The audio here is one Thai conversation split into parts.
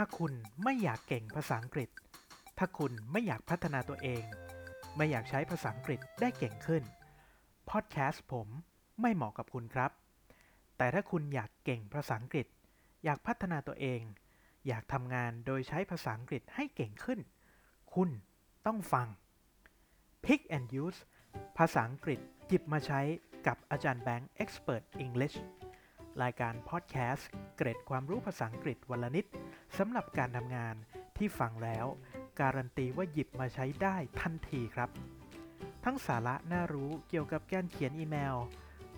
ถ้าคุณไม่อยากเก่งภาษาอังกฤษ ถ้าคุณไม่อยากพัฒนาตัวเอง ไม่อยากใช้ภาษาอังกฤษได้เก่งขึ้น พอดแคสต์ผมไม่เหมาะกับคุณครับ แต่ถ้าคุณอยากเก่งภาษาอังกฤษ อยากพัฒนาตัวเอง อยากทำงานโดยใช้ภาษาอังกฤษให้เก่งขึ้น คุณต้องฟัง Pick and Use ภาษาอังกฤษหยิบมาใช้กับอาจารย์แบงค์ Expert English รายการพอดแคสต์เกร็ดความรู้ภาษาอังกฤษวันละนิดสำหรับการทำงานที่ฟังแล้ว การันตีว่าหยิบมาใช้ได้ทันทีครับ ทั้งสาระน่ารู้เกี่ยวกับการเขียนอีเมล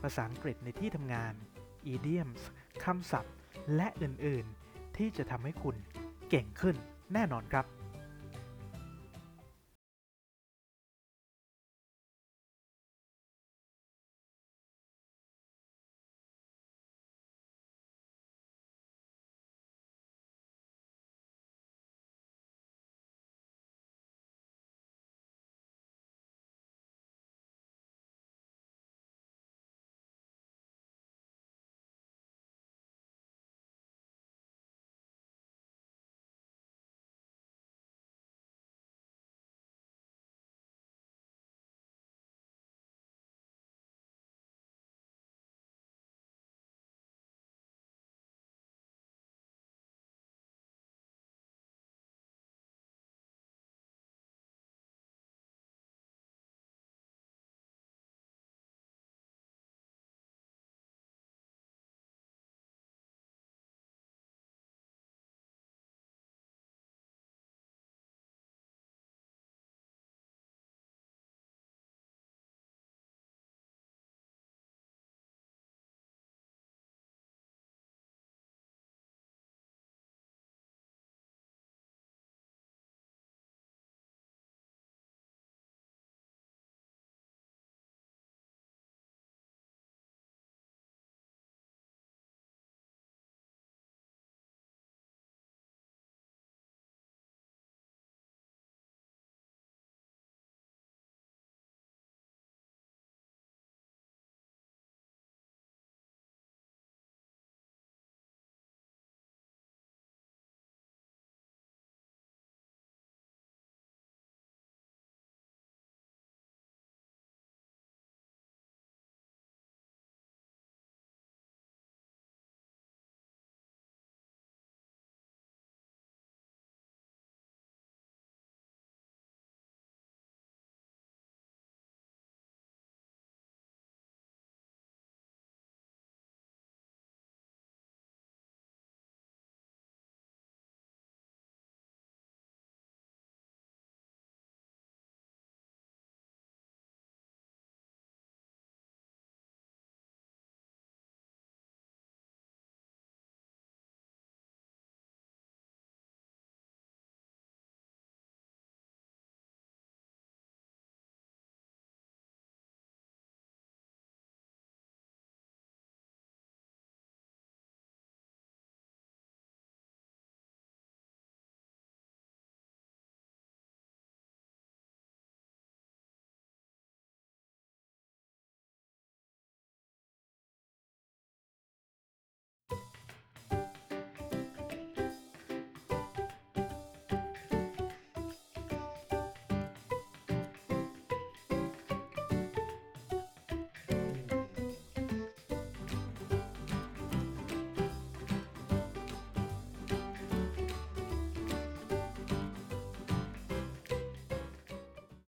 ภาษาอังกฤษในที่ทำงาน idioms คำศัพท์ และอื่นๆ ที่จะทำให้คุณเก่งขึ้นแน่นอนครับ